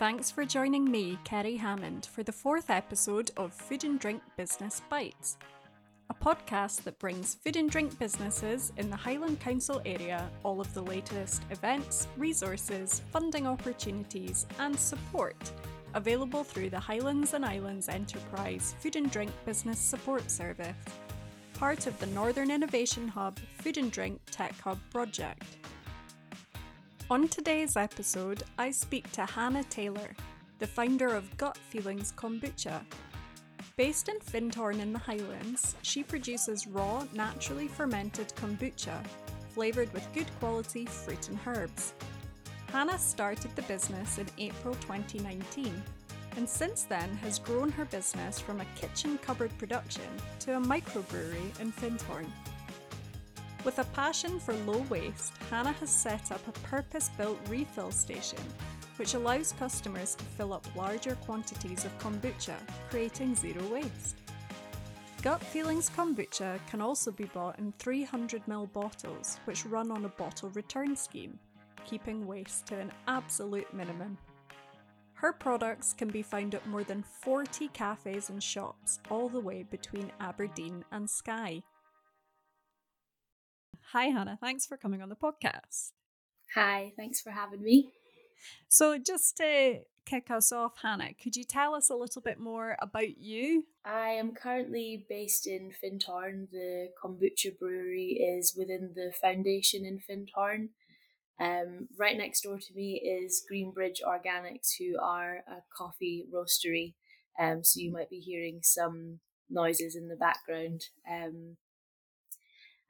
Thanks for joining me, Kerry Hammond, for the fourth episode of Food and Drink Business Bytes, a podcast that brings food and drink businesses in the Highland Council area all of the latest events, resources, funding opportunities, and support available through the Highlands and Islands Enterprise Food and Drink Business Support Service, part of the Northern Innovation Hub Food and Drink Tech Hub project. On today's episode, I speak to Hannah Taylor, the founder of Gut Feelings Kombucha. Based in Findhorn in the Highlands, she produces raw, naturally fermented kombucha, flavoured with good quality fruit and herbs. Hannah started the business in April 2019 and since then has grown her business from a kitchen cupboard production to a microbrewery in Findhorn. With a passion for low waste, Hannah has set up a purpose built refill station which allows customers to fill up larger quantities of kombucha, creating zero waste. Gut Feelings kombucha can also be bought in 300ml bottles, which run on a bottle return scheme, keeping waste to an absolute minimum. Her products can be found at more than 40 cafes and shops all the way between Aberdeen and Skye. Hi, Hannah. Thanks for coming on the podcast. Hi, thanks for having me. So, just to kick us off, Hannah, could you tell us a little bit more about you? I am currently based in Findhorn. The kombucha brewery is within the foundation in Findhorn. Um, right next door to me is Greenbridge Organics, who are a coffee roastery. Um, so you might be hearing some noises in the background. Um,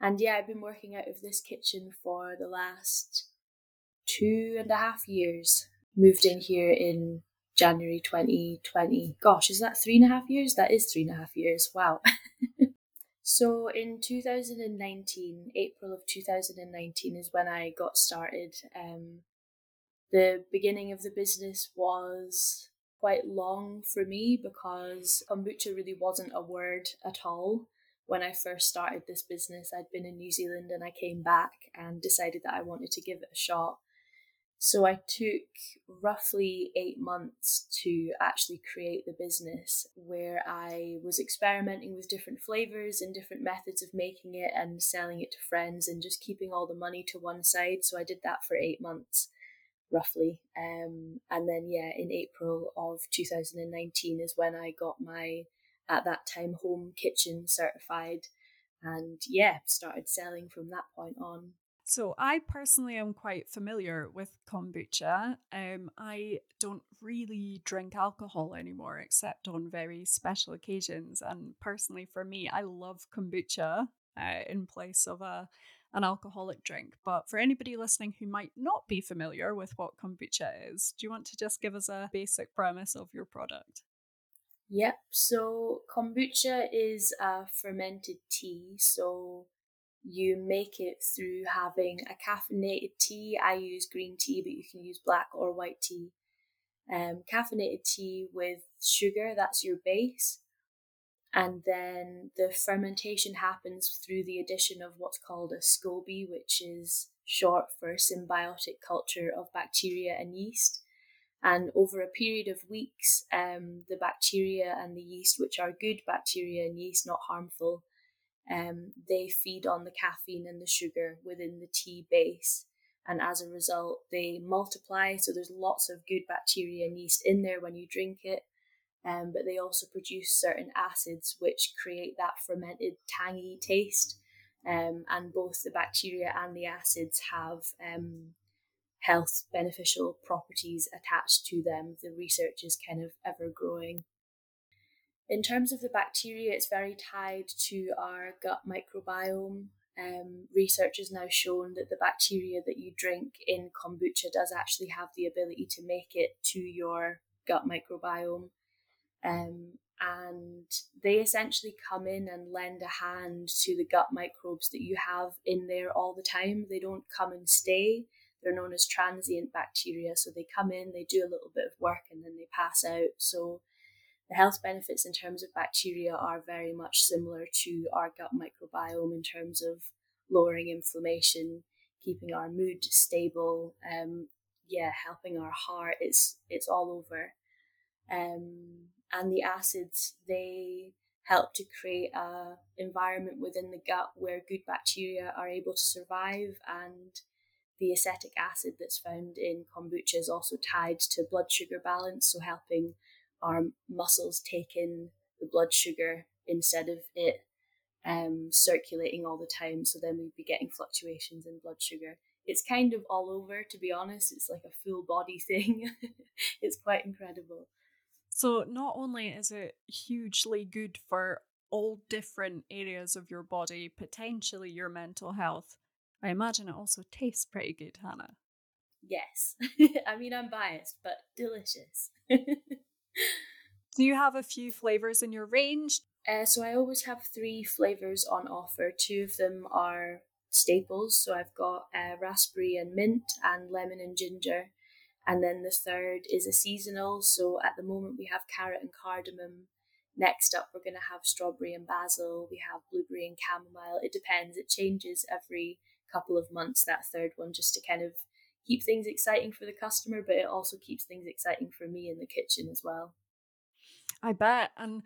and yeah, I've been working out of this kitchen for the last two and a half years. Moved in here in January 2020. Gosh, is that three and a half years? That is three and a half years. Wow. so in 2019, April of 2019 is when I got started. Um, the beginning of the business was quite long for me because kombucha really wasn't a word at all when I first started this business, I'd been in New Zealand and I came back and decided that I wanted to give it a shot. So I took roughly eight months to actually create the business where I was experimenting with different flavors and different methods of making it and selling it to friends and just keeping all the money to one side. So I did that for eight months roughly. Um, and then, yeah, in April of 2019 is when I got my at that time home kitchen certified and yeah started selling from that point on so i personally am quite familiar with kombucha um, i don't really drink alcohol anymore except on very special occasions and personally for me i love kombucha uh, in place of a an alcoholic drink. But for anybody listening who might not be familiar with what kombucha is, do you want to just give us a basic premise of your product? Yep. So kombucha is a fermented tea. So you make it through having a caffeinated tea. I use green tea, but you can use black or white tea. Um, caffeinated tea with sugar, that's your base. And then the fermentation happens through the addition of what's called a SCOBY, which is short for symbiotic culture of bacteria and yeast. And over a period of weeks, um, the bacteria and the yeast, which are good bacteria and yeast, not harmful, um, they feed on the caffeine and the sugar within the tea base. And as a result, they multiply. So there's lots of good bacteria and yeast in there when you drink it. Um, but they also produce certain acids which create that fermented tangy taste. Um, and both the bacteria and the acids have um, health beneficial properties attached to them. The research is kind of ever growing. In terms of the bacteria, it's very tied to our gut microbiome. Um, research has now shown that the bacteria that you drink in kombucha does actually have the ability to make it to your gut microbiome. Um, and they essentially come in and lend a hand to the gut microbes that you have in there all the time. They don't come and stay. They're known as transient bacteria. So they come in, they do a little bit of work, and then they pass out. So the health benefits in terms of bacteria are very much similar to our gut microbiome in terms of lowering inflammation, keeping our mood stable, um, yeah, helping our heart. It's it's all over. Um, and the acids they help to create a environment within the gut where good bacteria are able to survive and the acetic acid that's found in kombucha is also tied to blood sugar balance so helping our muscles take in the blood sugar instead of it um, circulating all the time. So then we'd be getting fluctuations in blood sugar. It's kind of all over to be honest. It's like a full body thing. It's quite incredible. So, not only is it hugely good for all different areas of your body, potentially your mental health, I imagine it also tastes pretty good, Hannah. Yes. I mean, I'm biased, but delicious. Do you have a few flavors in your range? Uh, so, I always have three flavors on offer. Two of them are staples. So, I've got uh, raspberry and mint, and lemon and ginger. And then the third is a seasonal. So at the moment we have carrot and cardamom. Next up, we're going to have strawberry and basil. We have blueberry and chamomile. It depends. It changes every couple of months, that third one, just to kind of keep things exciting for the customer, but it also keeps things exciting for me in the kitchen as well. I bet. And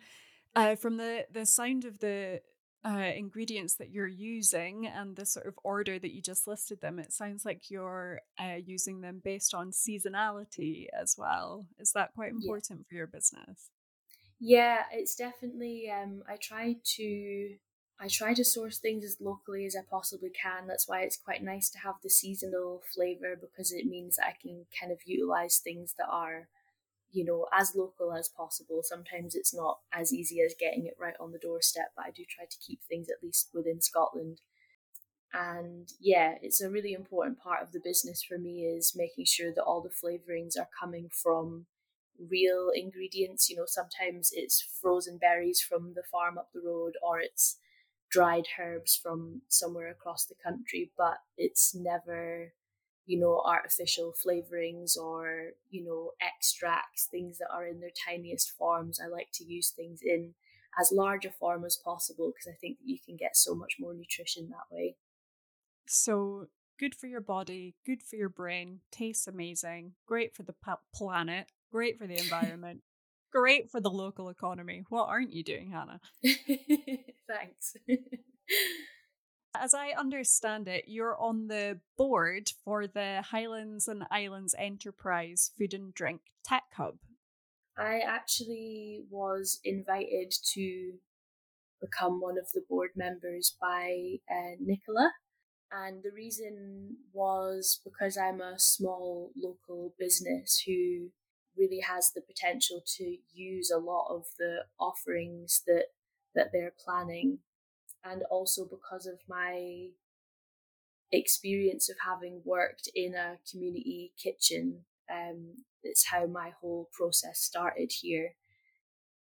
uh, from the, the sound of the uh, ingredients that you're using and the sort of order that you just listed them, it sounds like you're uh, using them based on seasonality as well. Is that quite important yeah. for your business? Yeah, it's definitely. Um, I try to I try to source things as locally as I possibly can. That's why it's quite nice to have the seasonal flavor because it means I can kind of utilize things that are you know, as local as possible. Sometimes it's not as easy as getting it right on the doorstep, but I do try to keep things at least within Scotland. And yeah, it's a really important part of the business for me is making sure that all the flavorings are coming from real ingredients. You know, sometimes it's frozen berries from the farm up the road or it's dried herbs from somewhere across the country, but it's never you know, artificial flavorings or, you know, extracts, things that are in their tiniest forms. I like to use things in as large a form as possible because I think that you can get so much more nutrition that way. So good for your body, good for your brain, tastes amazing, great for the planet, great for the environment, great for the local economy. What aren't you doing, Hannah? Thanks. As I understand it, you're on the board for the Highlands and Islands Enterprise Food and Drink Tech Hub. I actually was invited to become one of the board members by uh, Nicola. And the reason was because I'm a small local business who really has the potential to use a lot of the offerings that that they're planning and also because of my experience of having worked in a community kitchen. Um, it's how my whole process started here.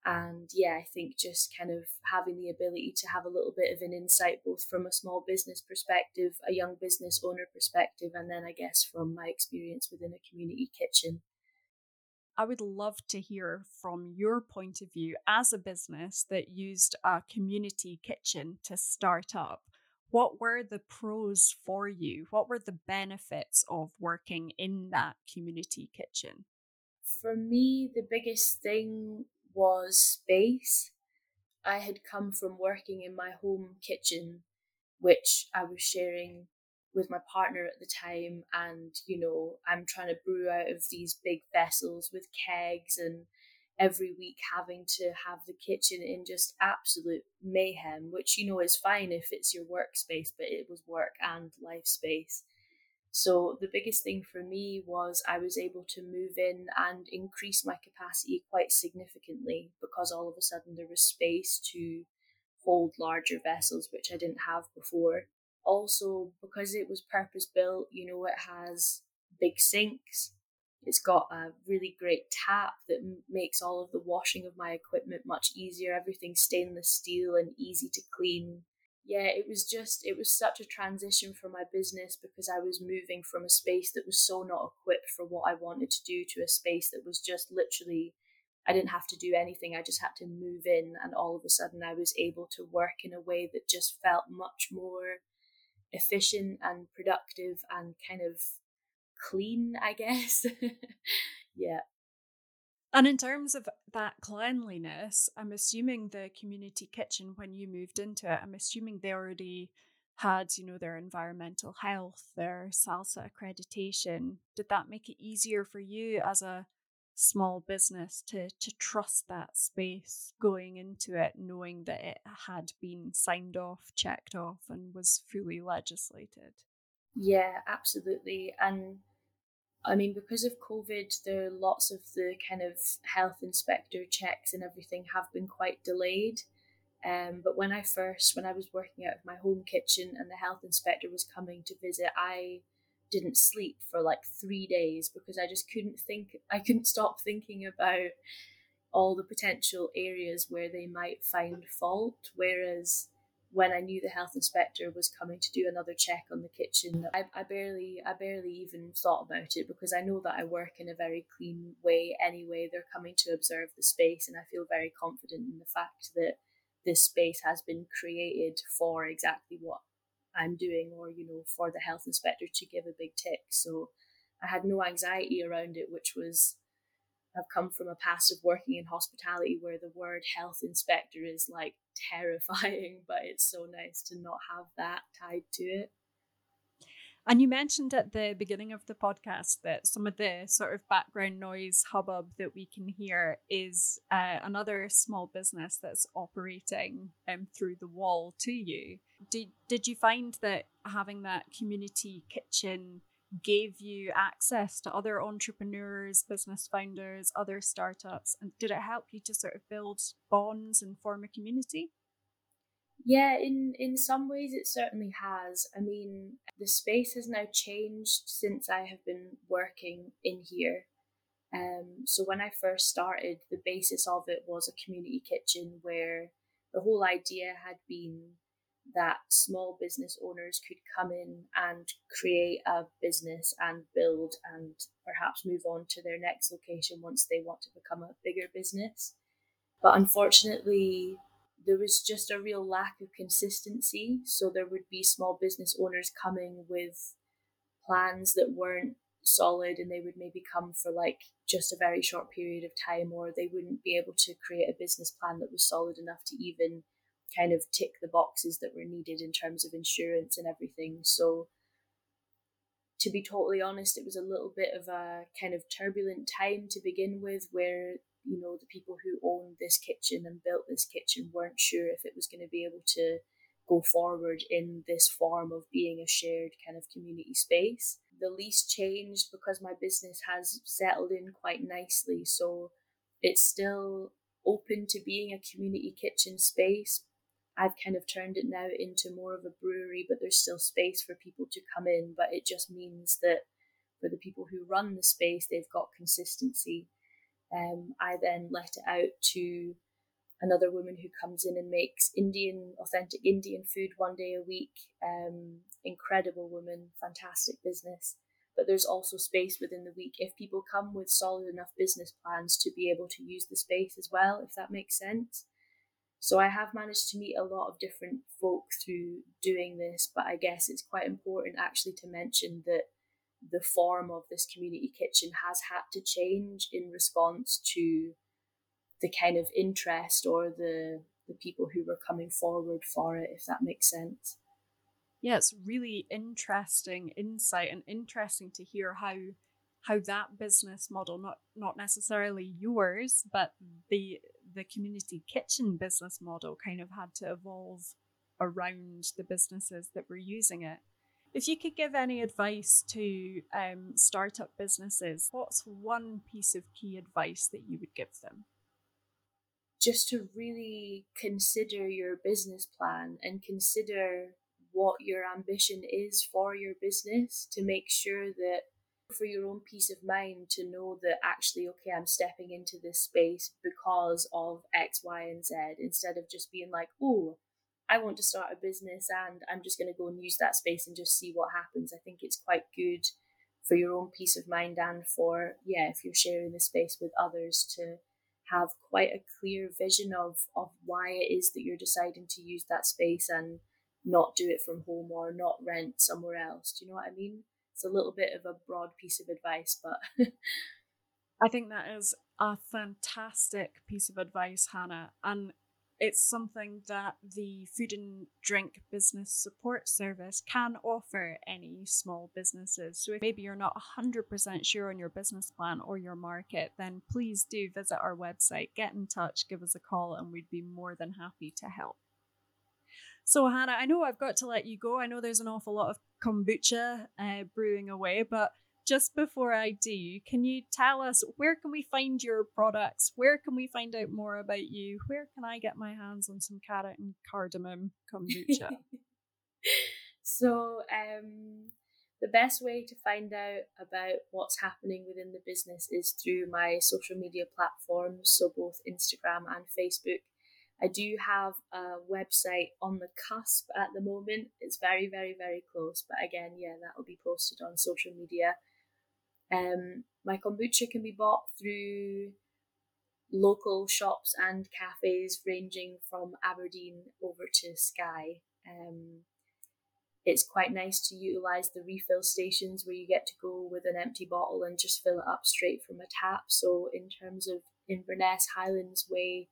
And yeah, I think just kind of having the ability to have a little bit of an insight, both from a small business perspective, a young business owner perspective, and then I guess from my experience within a community kitchen. I would love to hear from your point of view as a business that used a community kitchen to start up. What were the pros for you? What were the benefits of working in that community kitchen? For me, the biggest thing was space. I had come from working in my home kitchen, which I was sharing with my partner at the time and you know i'm trying to brew out of these big vessels with kegs and every week having to have the kitchen in just absolute mayhem which you know is fine if it's your workspace but it was work and life space. So the biggest thing for me was i was able to move in and increase my capacity quite significantly because all of a sudden there was space to hold larger vessels which i didn't have before also because it was purpose built, you know, it has big sinks. It's got a really great tap that m- makes all of the washing of my equipment much easier. Everything's stainless steel and easy to clean. Yeah, it was just, it was such a transition for my business because I was moving from a space that was so not equipped for what I wanted to do to a space that was just literally I didn't have to do anything. I just had to move in, and all of a sudden, I was able to work in a way that just felt much more efficient and productive and kind of clean, I guess. yeah. And in terms of that cleanliness, I'm assuming the community kitchen, when you moved into it, I'm assuming they already had, you know, their environmental health, their SALSA accreditation. Did that make it easier for you as a small business to to trust that space going into it, knowing that it had been signed off, checked off, and was fully legislated? Yeah, absolutely. And I mean, because of COVID, there are lots of the kind of health inspector checks and everything have been quite delayed. Um, but when I first, when I was working out of my home kitchen and the health inspector was coming to visit, I didn't sleep for like three days because I just couldn't think, I couldn't stop thinking about all the potential areas where they might find fault. Whereas when I knew the health inspector was coming to do another check on the kitchen, I, I barely I barely even thought about it because I know that I work in a very clean way anyway. They're coming to observe the space and I feel very confident in the fact that this space has been created for exactly what I'm doing or, you know, for the health inspector to give a big tick. So I had no anxiety around it, which was I've come from a past of working in hospitality where the word health inspector is like terrifying, but it's so nice to not have that tied to it. And you mentioned at the beginning of the podcast that some of the sort of background noise hubbub that we can hear is uh, another small business that's operating um, through the wall to you. Did, did you find that having that community kitchen gave you access to other entrepreneurs, business founders, other startups? And did it help you to sort of build bonds and form a community? Yeah, in in some ways it certainly has. I mean, the space has now changed since I have been working in here. Um, so when I first started, the basis of it was a community kitchen where the whole idea had been that small business owners could come in and create a business and build and perhaps move on to their next location once they want to become a bigger business. But unfortunately, there was just a real lack of consistency. So there would be small business owners coming with plans that weren't solid and they would maybe come for like just a very short period of time or they wouldn't be able to create a business plan that was solid enough to even kind of tick the boxes that were needed in terms of insurance and everything. So to be totally honest, it was a little bit of a kind of turbulent time to begin with where you know, the people who owned this kitchen and built this kitchen weren't sure if it was going to be able to go forward in this form of being a shared kind of community space. The lease changed because my business has settled in quite nicely, so it's still open to being a community kitchen space. I've kind of turned it now into more of a brewery, but there's still space for people to come in. But it just means that for the people who run the space, they've got consistency um, I then let it out to another woman who comes in and makes Indian, authentic Indian food one day a week. Um, incredible woman, fantastic business. But there's also space within the week if people come with solid enough business plans to be able to use the space as well, if that makes sense. So I have managed to meet a lot of different folk through doing this, but I guess it's quite important actually to mention that the form of this community kitchen has had to change in response to the kind of interest or the the people who were coming forward for it if that makes sense. Yeah it's really interesting insight and interesting to hear how how that business model not not necessarily yours but mm. the the community kitchen business model kind of had to evolve around the businesses that were using it if you could give any advice to um, startup businesses, what's one piece of key advice that you would give them? Just to really consider your business plan and consider what your ambition is for your business to make sure that for your own peace of mind to know that actually okay i'm stepping into this space because of x y and z instead of just being like oh I want to start a business and I'm just going to go and use that space and just see what happens. I think it's quite good for your own peace of mind and for, yeah, if you're sharing the space with others to have quite a clear vision of, of why it is that you're deciding to use that space and not do it from home or not rent somewhere else. Do you know what I mean? It's a little bit of a broad piece of advice, but I think that is a fantastic piece of advice, Hannah. And it's something that the Food and Drink Business Support Service can offer any small businesses. So if maybe you're not 100% sure on your business plan or your market, then please do visit our website, get in touch, give us a call, and we'd be more than happy to help. So, Hannah, I know I've got to let you go. I know there's an awful lot of kombucha uh, brewing away, but just before I do, can you tell us where can we find your products? Where can we find out more about you? Where can I get my hands on some carrot and cardamom kombucha? so, um, the best way to find out about what's happening within the business is through my social media platforms, so both Instagram and Facebook. I do have a website on the cusp at the moment. It's very, very, very close. But again, yeah, that will be posted on social media. Um, my kombucha can be bought through local shops and cafes ranging from Aberdeen over to Skye. Um, it's quite nice to utilise the refill stations where you get to go with an empty bottle and just fill it up straight from a tap. So, in terms of Inverness Highlands Way,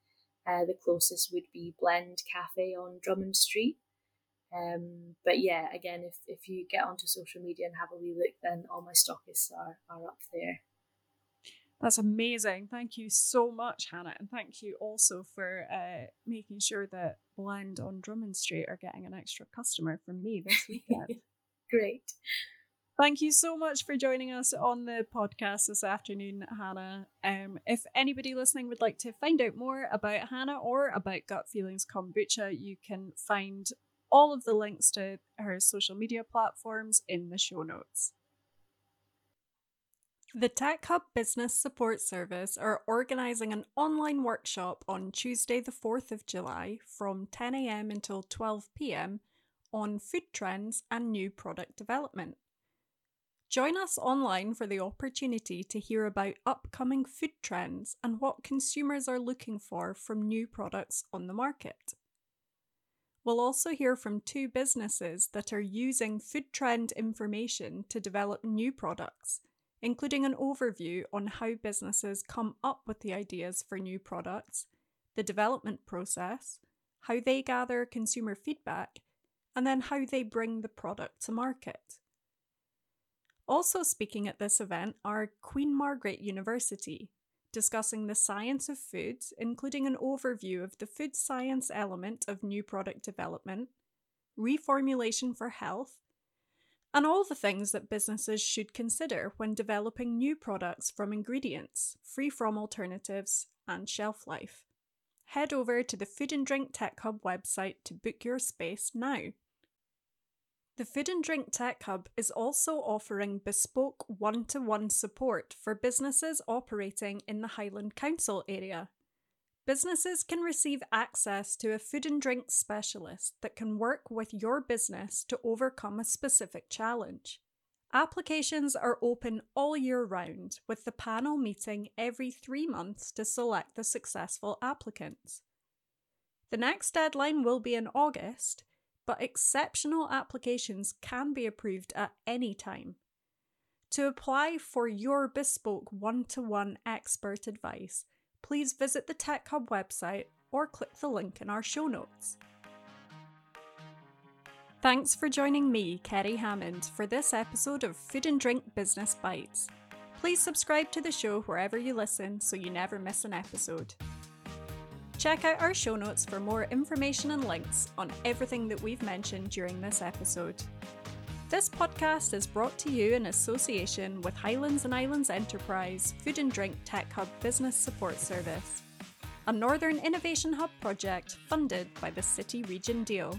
uh, the closest would be Blend Cafe on Drummond Street. Um, but yeah, again, if, if you get onto social media and have a wee look, then all my stockists are, are up there. That's amazing. Thank you so much, Hannah. And thank you also for uh, making sure that Blend on Drummond Street are getting an extra customer from me this weekend. Great. Thank you so much for joining us on the podcast this afternoon, Hannah. Um, if anybody listening would like to find out more about Hannah or about Gut Feelings Kombucha, you can find all of the links to her social media platforms in the show notes. The Tech Hub Business Support Service are organising an online workshop on Tuesday, the 4th of July from 10am until 12pm on food trends and new product development. Join us online for the opportunity to hear about upcoming food trends and what consumers are looking for from new products on the market. We'll also hear from two businesses that are using food trend information to develop new products, including an overview on how businesses come up with the ideas for new products, the development process, how they gather consumer feedback, and then how they bring the product to market. Also speaking at this event are Queen Margaret University, discussing the science of foods, including an overview of the food science element of new product development, reformulation for health, and all the things that businesses should consider when developing new products from ingredients, free from alternatives, and shelf life. Head over to the Food and Drink Tech Hub website to book your space now. The Food and Drink Tech Hub is also offering bespoke one to one support for businesses operating in the Highland Council area. Businesses can receive access to a food and drink specialist that can work with your business to overcome a specific challenge. Applications are open all year round, with the panel meeting every three months to select the successful applicants. The next deadline will be in August, but exceptional applications can be approved at any time. To apply for your bespoke one to one expert advice, please visit the Tech Hub website or click the link in our show notes. Thanks for joining me, Kerry Hammond, for this episode of Food and Drink Business Bytes. Please subscribe to the show wherever you listen so you never miss an episode. Check out our show notes for more information and links on everything that we've mentioned during this episode. This podcast is brought to you in association with Highlands and Islands Enterprise Food and Drink Tech Hub Business Support Service, a Northern Innovation Hub project funded by the City Region Deal.